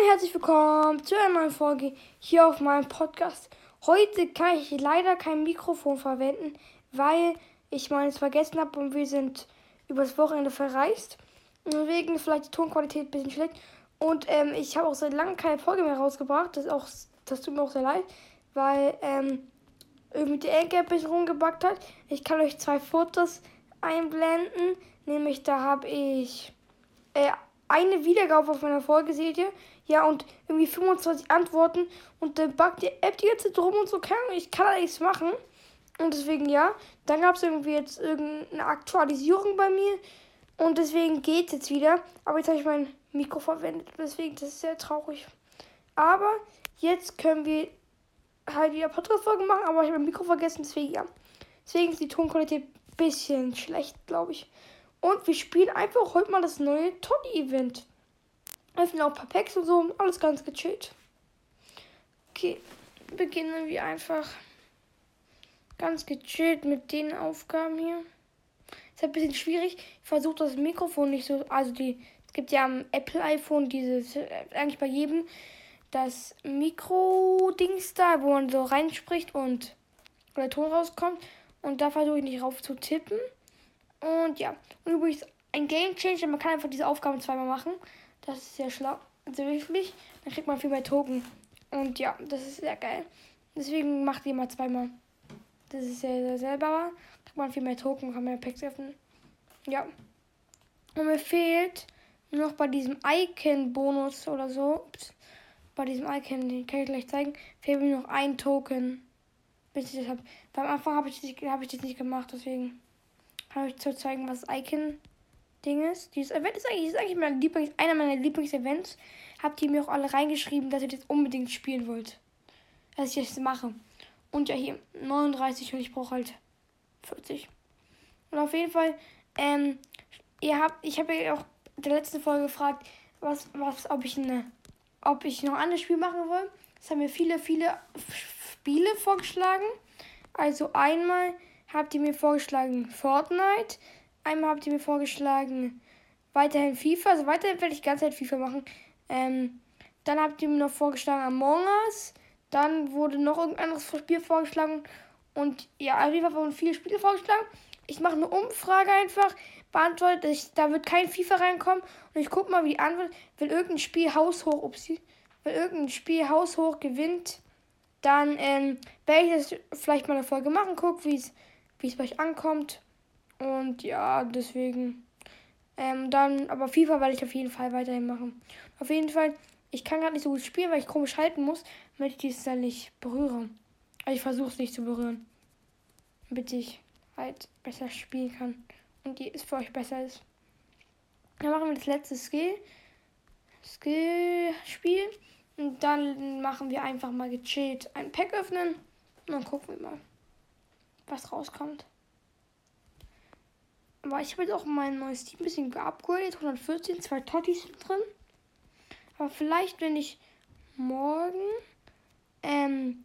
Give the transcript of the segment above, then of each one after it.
und herzlich willkommen zu einer neuen Folge hier auf meinem Podcast. Heute kann ich leider kein Mikrofon verwenden, weil ich meines vergessen habe und wir sind übers Wochenende verreist. Deswegen vielleicht die Tonqualität ein bisschen schlecht. Und ähm, ich habe auch seit langem keine Folge mehr rausgebracht. Das, auch, das tut mir auch sehr leid, weil ähm, irgendwie die Enke ein bisschen rumgebackt hat. Ich kann euch zwei Fotos einblenden. Nämlich da habe ich äh, eine Wiedergabe auf meiner Folge, seht ihr? Ja, und irgendwie 25 Antworten. Und dann backt die App die ganze Zeit rum und so. Kann, ich kann da nichts machen. Und deswegen ja. Dann gab es irgendwie jetzt irgendeine Aktualisierung bei mir. Und deswegen geht es jetzt wieder. Aber jetzt habe ich mein Mikro verwendet. Deswegen, das ist sehr traurig. Aber jetzt können wir halt wieder Podcast-Folgen machen. Aber ich habe mein Mikro vergessen. Deswegen ja. Deswegen ist die Tonqualität ein bisschen schlecht, glaube ich. Und wir spielen einfach heute mal das neue Toddy-Event. Öffnen auch ein paar Packs und so. Alles ganz gechillt. Okay, beginnen wir einfach ganz gechillt mit den Aufgaben hier. Ist ein bisschen schwierig. Ich versuche das Mikrofon nicht so. Also die. Es gibt ja am Apple iPhone dieses, eigentlich bei jedem, das Mikro-Dings da, wo man so reinspricht und der Ton rauskommt. Und da versuche ich nicht rauf zu tippen. Und ja. Und übrigens ein Game Changer, man kann einfach diese Aufgaben zweimal machen. Das ist sehr schlau. Also wirklich. Dann kriegt man viel mehr Token. Und ja, das ist sehr geil. Deswegen macht ihr mal zweimal. Das ist sehr, sehr selber. Kriegt man viel mehr Token, kann mehr Packs öffnen. Ja. Und mir fehlt noch bei diesem Icon-Bonus oder so. Ups. Bei diesem Icon, den kann ich gleich zeigen, fehlt mir noch ein Token. Bis ich das habe. Beim Anfang habe ich, das, hab ich das nicht gemacht, deswegen habe ich zu zeigen, was Icon-Ding ist. Dieses Event ist eigentlich, ist eigentlich mein Lieblings, einer meiner Lieblings-Events. Habt ihr mir auch alle reingeschrieben, dass ihr das unbedingt spielen wollt. Dass ich das mache. Und ja, hier 39 und ich brauche halt 40. Und auf jeden Fall, ähm, ihr habt, ich habe ja auch in der letzten Folge gefragt, was, was, ob ich eine, ob ich noch ein anderes Spiel machen will. Das haben mir viele, viele Spiele vorgeschlagen. Also einmal habt ihr mir vorgeschlagen Fortnite. Einmal habt ihr mir vorgeschlagen weiterhin FIFA. Also weiterhin werde ich ganz Zeit FIFA machen. Ähm, dann habt ihr mir noch vorgeschlagen Among Us. Dann wurde noch irgendein anderes Spiel vorgeschlagen. Und ja, auf jeden Fall wurden viele Spiele vorgeschlagen. Ich mache eine Umfrage einfach. Beantwortet, ich, da wird kein FIFA reinkommen. Und ich gucke mal, wie die Antwort. Wenn irgendein Spiel haushoch, upsie, wenn irgendein Spiel haushoch gewinnt, dann ähm, werde ich das vielleicht mal eine Folge machen. Guck, wie es bei euch ankommt. Und ja, deswegen. Ähm, dann, aber FIFA werde ich auf jeden Fall weiterhin machen. Auf jeden Fall, ich kann gerade nicht so gut spielen, weil ich komisch halten muss, damit ich dieses dann nicht berühre. Also ich versuche es nicht zu berühren. Damit ich halt besser spielen kann. Und die es für euch besser ist. Dann machen wir das letzte Skill. Skill-Spiel. Und dann machen wir einfach mal gechillt ein Pack öffnen. Und dann gucken wir mal was rauskommt. Aber ich habe jetzt auch mein neues Team ein bisschen geupgradet. 114, zwei Tottis sind drin. Aber vielleicht, wenn ich morgen ähm,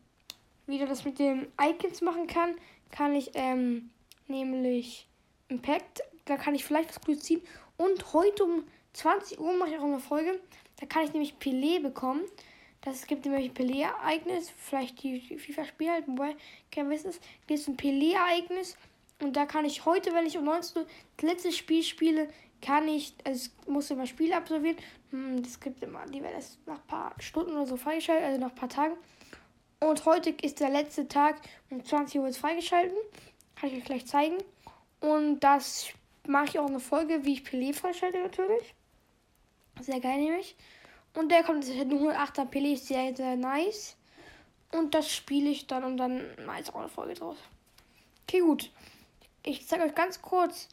wieder das mit den Icons machen kann, kann ich ähm, nämlich Impact, da kann ich vielleicht was Cooles ziehen. Und heute um 20 Uhr mache ich auch eine Folge. Da kann ich nämlich Pelé bekommen. Das gibt nämlich Pelé-Ereignis, vielleicht die FIFA-Spiele halt, wobei kein Wissen ist. Gibt es ein Pelé-Ereignis und da kann ich heute, wenn ich um 19 Uhr das letzte Spiel spiele, kann ich, also ich muss immer Spiele absolvieren. Hm, das gibt immer, die werden erst nach ein paar Stunden oder so freigeschaltet, also nach ein paar Tagen. Und heute ist der letzte Tag, um 20 Uhr ist freigeschalten. Kann ich euch gleich zeigen. Und das mache ich auch eine Folge, wie ich Pelé freischalte natürlich. Sehr geil nämlich. Und der kommt jetzt nur 108er Pele, ist sehr, sehr nice. Und das spiele ich dann und dann ist auch eine Folge draus. Okay, gut. Ich zeige euch ganz kurz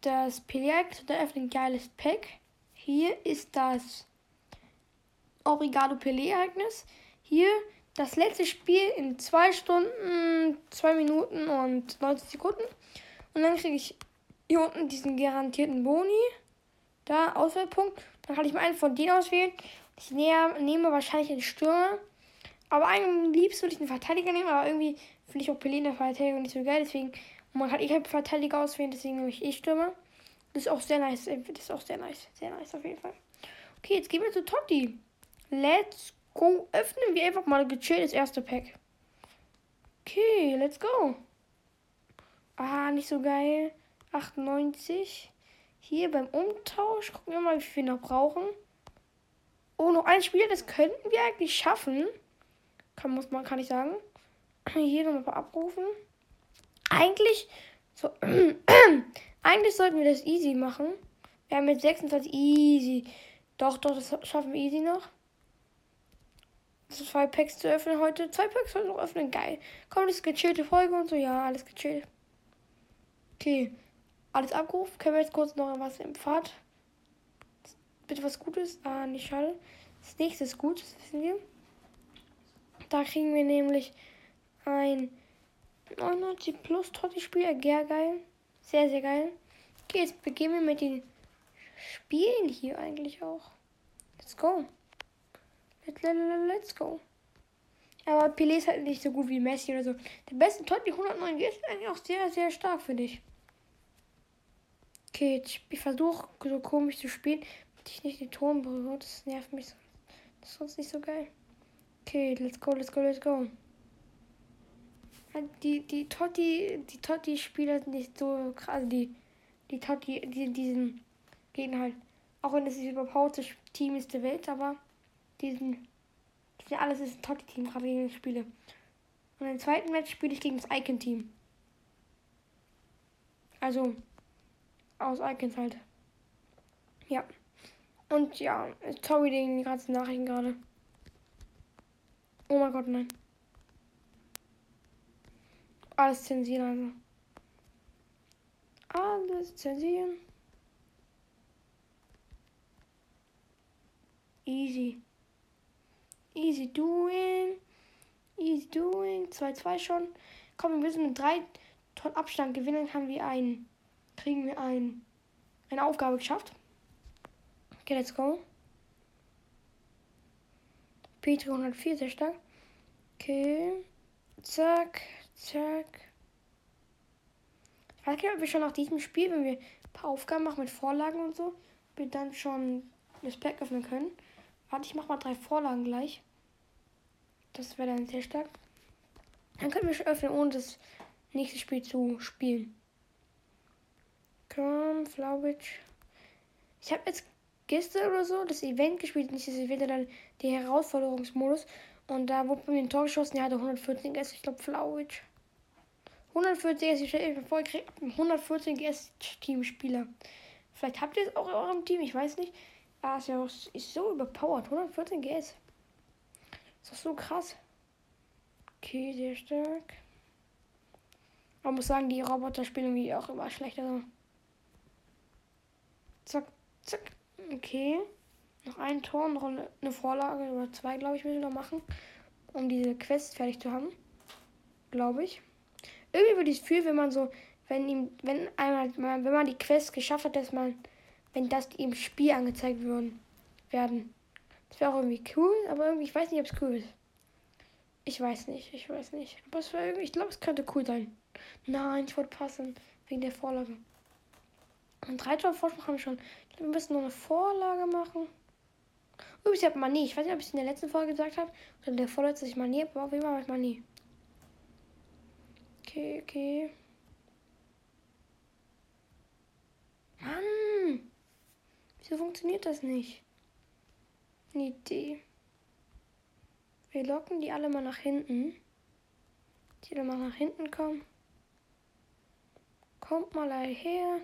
das Pelé-Ereignis und öffne ein geiles Pack. Hier ist das Obrigado Pelé-Ereignis. Hier das letzte Spiel in 2 Stunden, 2 Minuten und 90 Sekunden. Und dann kriege ich hier unten diesen garantierten Boni. Da, Auswahlpunkt. Dann kann ich mir einen von denen auswählen. Ich nehme, nehme wahrscheinlich einen Stürmer. Aber eigentlich liebst würde ich einen Verteidiger nehmen, aber irgendwie finde ich auch Pelé in der Verteidigung nicht so geil. Deswegen, man kann eh keinen Verteidiger auswählen, deswegen nehme ich eh Stürmer. Das ist auch sehr nice. Das ist auch sehr nice. Sehr nice auf jeden Fall. Okay, jetzt gehen wir zu Totti. Let's go. Öffnen wir einfach mal gechillt das erste Pack. Okay, let's go. Ah, nicht so geil. 98. Hier beim Umtausch. Gucken wir mal, wie viel wir noch brauchen. Oh, noch ein Spiel, das könnten wir eigentlich schaffen. Kann, muss man, kann ich sagen. Hier nochmal abrufen. Eigentlich, so, eigentlich sollten wir das easy machen. Wir haben jetzt 26 easy. Doch, doch, das schaffen wir easy noch. Zwei Packs zu öffnen heute. Zwei Packs sollten noch öffnen. Geil. Komm, das ist gechillte Folge und so. Ja, alles gechillt. Okay. Alles abgerufen. Können wir jetzt kurz noch was im Pfad? Bitte was Gutes. Ah, nicht schade. Das nächste ist gut, das wissen wir. Da kriegen wir nämlich ein 99 plus Totti-Spiel. Sehr geil. Sehr, sehr geil. Okay, jetzt beginnen wir mit den Spielen hier eigentlich auch. Let's go. Let's, let's go. Aber Pelé ist halt nicht so gut wie Messi oder so. Der beste Totti 109 ist eigentlich auch sehr, sehr stark für dich. Okay, jetzt, ich versuche so komisch zu spielen, damit ich nicht den Ton berühre. Das nervt mich. Das ist sonst nicht so geil. Okay, let's go, let's go, let's go. Die, die Totti, die Totti-Spieler sind nicht so krass. Also die, die Totti, die, diesen Gegner halt. Auch wenn es das Team ist der Welt, aber diesen. Ja, alles ist ein Totti-Team, gerade gegen spiele. Und im zweiten Match spiele ich gegen das Icon-Team. Also, aus Icons halt. Ja. Und ja, sorry wegen die ganzen Nachrichten gerade. Oh mein Gott, nein. Alles zensieren also. Alles zensieren. Easy. Easy doing. Easy doing. 2-2 schon. Komm, wir müssen mit drei Tonnen Abstand gewinnen. Haben wir einen. Kriegen wir ein, eine Aufgabe geschafft. Okay, let's go. Petri 104, sehr stark. Okay. Zack, zack. Ich weiß nicht, ob wir schon nach diesem Spiel, wenn wir ein paar Aufgaben machen mit Vorlagen und so, wir dann schon das Pack öffnen können. Warte, ich mach mal drei Vorlagen gleich. Das wäre dann sehr stark. Dann können wir schon öffnen, ohne das nächste Spiel zu spielen. Komm, Flauwitsch. Ich habe jetzt gestern oder so das Event gespielt, nicht das Event, sondern der Herausforderungsmodus. Und da wurde bei mir ein Tor geschossen, der hatte 114 GS, ich glaube Flauwitsch. 140 GS, ich mir vor, ich kriege 114 GS Teamspieler. Vielleicht habt ihr es auch in eurem Team, ich weiß nicht. Ah, ist ja auch, ist so überpowered. 114 GS. Ist doch so krass. Okay, sehr stark. Man muss sagen, die Roboter spielen irgendwie auch immer schlechter. Zack, zack. Okay. Noch ein Tor, noch eine Vorlage oder zwei, glaube ich, müssen wir noch machen, um diese Quest fertig zu haben. Glaube ich. Irgendwie würde ich es fühlen, wenn man so, wenn ihm, wenn einmal, wenn man die Quest geschafft hat, dass man, wenn das im Spiel angezeigt würden, werden. Das wäre auch irgendwie cool, aber irgendwie, ich weiß nicht, ob es cool ist. Ich weiß nicht, ich weiß nicht. Aber es war irgendwie, ich glaube, es könnte cool sein. Nein, ich wollte passen, wegen der Vorlage. Und drei Tor Vorsprung haben wir schon. Ich glaube, wir müssen noch eine Vorlage machen. Übrigens, ich habe Manie. Ich weiß nicht, ob ich es in der letzten Folge gesagt habe. Oder in der vorletzten, ich Manie habe. Aber auf jeden Fall habe ich Manie. Okay, okay. Mann! Wieso funktioniert das nicht? Eine Idee. Wir locken die alle mal nach hinten. Die alle mal nach hinten kommen. Kommt mal her.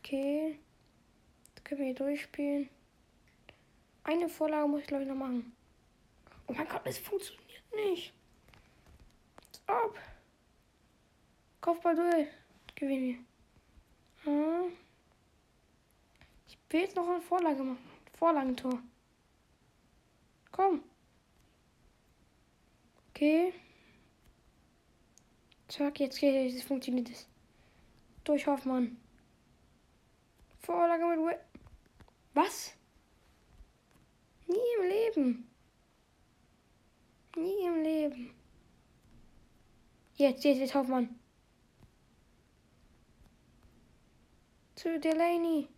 Okay. Jetzt können wir hier durchspielen. Eine Vorlage muss ich glaube ich noch machen. Oh mein Gott, es funktioniert nicht. Ab. Kopfball durch. Gewinne. Hm. Ich will jetzt noch eine Vorlage machen. Vorlagentor. Komm. Okay. Zack, jetzt, jetzt funktioniert es. Durch Hoffmann. Vorlage mit Wi Was? Nie im Leben. Nie im Leben. Jetzt, jetzt, jetzt Hoffmann. Zu Delaney.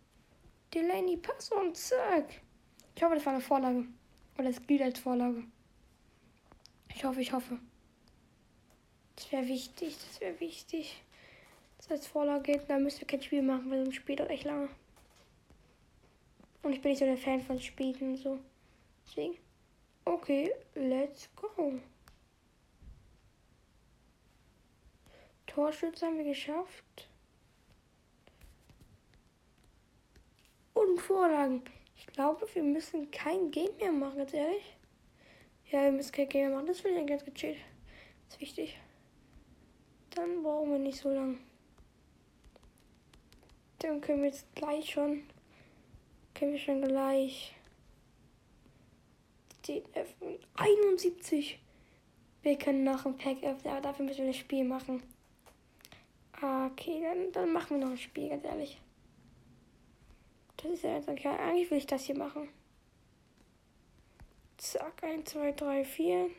Delaney, pass und zack. Ich hoffe, das war eine Vorlage. Oder es gilt als Vorlage. Ich hoffe, ich hoffe. Das wäre wichtig, das wäre wichtig. Das als Vorlage dann müsst ihr kein Spiel machen, weil sonst spielt das echt lange. Und ich bin nicht so der Fan von Spielen und so. Deswegen. Okay, let's go. Torschütze haben wir geschafft. Und Vorlagen. Ich glaube, wir müssen kein Game mehr machen, ganz ehrlich. Ja, wir müssen kein Game mehr machen. Das finde ich ganz gechillt. Das ist wichtig. Dann brauchen wir nicht so lang. Dann können wir jetzt gleich schon. Können wir schon gleich. Den öffnen. 71. Wir können noch ein Pack öffnen, aber dafür müssen wir das Spiel machen. Okay, dann, dann machen wir noch ein Spiel, ganz ehrlich. Das ist ja jetzt okay. Eigentlich will ich das hier machen. Zack, 1, 2, 3, 4.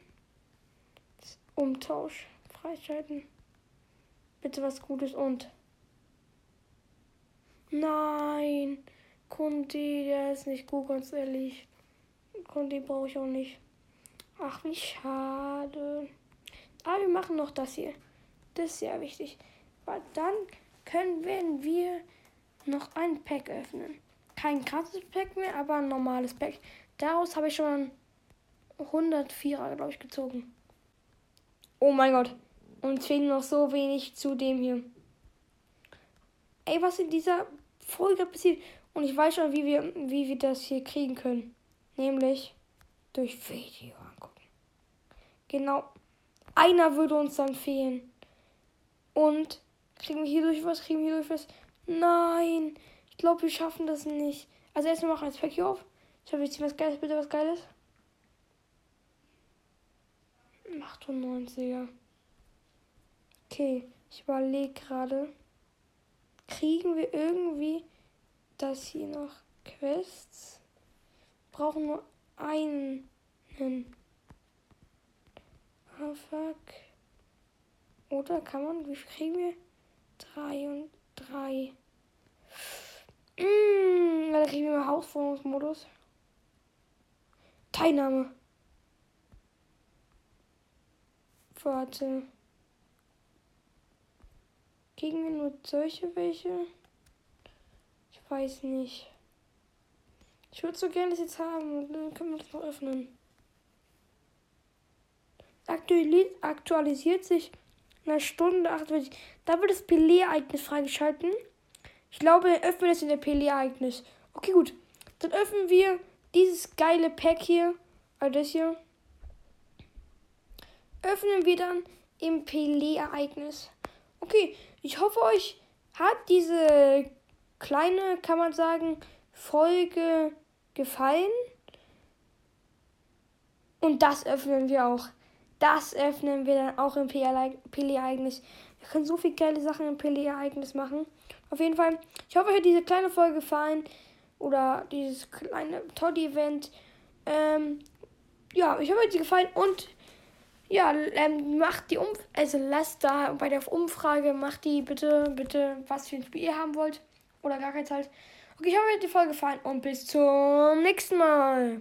Umtausch. Freischalten. Bitte was Gutes und. Nein. Kundi, der ist nicht gut, ganz ehrlich. Kundi brauche ich auch nicht. Ach, wie schade. Aber wir machen noch das hier. Das ist sehr wichtig. Weil dann können wir noch ein Pack öffnen. Kein krasses Pack mehr, aber ein normales Pack. Daraus habe ich schon 104er, glaube ich, gezogen. Oh mein Gott. Und es fehlt noch so wenig zu dem hier. Ey, was in dieser Folge passiert. Und ich weiß schon, wie wir, wie wir das hier kriegen können. Nämlich durch Video angucken. Genau. Einer würde uns dann fehlen. Und kriegen wir hier durch was? Kriegen wir hier durch was? Nein. Ich glaube, wir schaffen das nicht. Also erstmal machen wir das Pack hier auf. Ich habe jetzt was Geiles. Bitte was Geiles. 98er. Okay, ich überlege gerade. Kriegen wir irgendwie das hier noch? Quests? Brauchen nur einen. Ah, fuck. Oder kann man, wie viel kriegen wir? Drei und drei. Mmh, da kriegen wir Hausformungsmodus. Teilnahme. Warte. Kriegen wir nur solche welche? Ich weiß nicht. Ich würde so gerne das jetzt haben. Dann können wir das noch öffnen. Aktualis aktualisiert sich in einer Stunde 48. Da wird das Pelé-Ereignis freigeschalten. Ich glaube, dann öffnen wir das in der Pelé-Ereignis. Okay, gut. Dann öffnen wir dieses geile Pack hier. Also das hier öffnen wir dann im Pelé-Ereignis. Okay, ich hoffe, euch hat diese kleine, kann man sagen, Folge gefallen. Und das öffnen wir auch. Das öffnen wir dann auch im Pelé-Ereignis. Wir können so viele geile Sachen im Pelé-Ereignis machen. Auf jeden Fall, ich hoffe, euch hat diese kleine Folge gefallen. Oder dieses kleine Toddy-Event. Ähm, ja, ich hoffe, euch hat sie gefallen. Und ja, ähm, macht die Umf also lasst da bei der Umfrage, macht die bitte, bitte, was für ein Spiel ihr haben wollt. Oder gar keins halt. Okay, ich hoffe, euch hat die Folge gefallen und bis zum nächsten Mal.